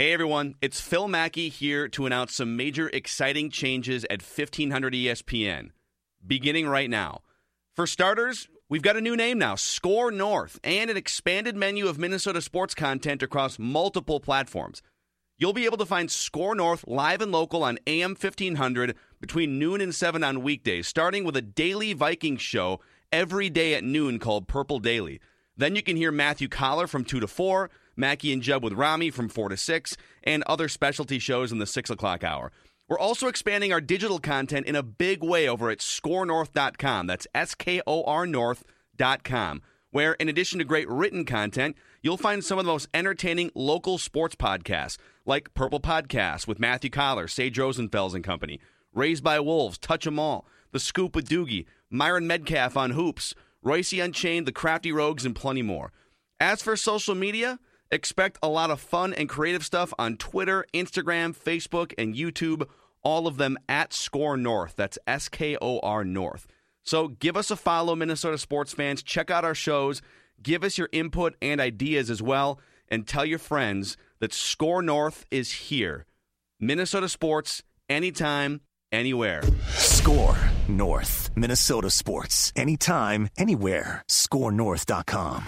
Hey everyone, it's Phil Mackey here to announce some major exciting changes at 1500 ESPN, beginning right now. For starters, we've got a new name now, SKOR North, and an expanded menu of Minnesota sports content across multiple platforms. You'll be able to find SKOR North live and local on AM 1500 between noon and 7 on weekdays, starting with a daily Vikings show every day at noon called Purple Daily. Then you can hear Matthew Coller from 2 to 4, Mackey and Judd with Rami from 4 to 6, and other specialty shows in the 6 o'clock hour. We're also expanding our digital content in a big way over at skornorth.com. That's S K O R North.com, where in addition to great written content, you'll find some of the most entertaining local sports podcasts, like Purple Podcast with Matthew Coller, Sage Rosenfels and Company, Raised by Wolves, Touch 'em All, The Scoop with Doogie, Myron Medcalf on Hoops, Royce Unchained, The Crafty Rogues, and plenty more. As for social media, Expect a lot of fun and creative stuff on Twitter, Instagram, Facebook, and YouTube. All of them at SKOR North. That's S K O R North. So give us a follow, Minnesota sports fans. Check out our shows. Give us your input and ideas as well. And tell your friends that SKOR North is here. Minnesota sports, anytime, anywhere. SKOR North. Minnesota sports. Anytime, anywhere. SKORNorth.com.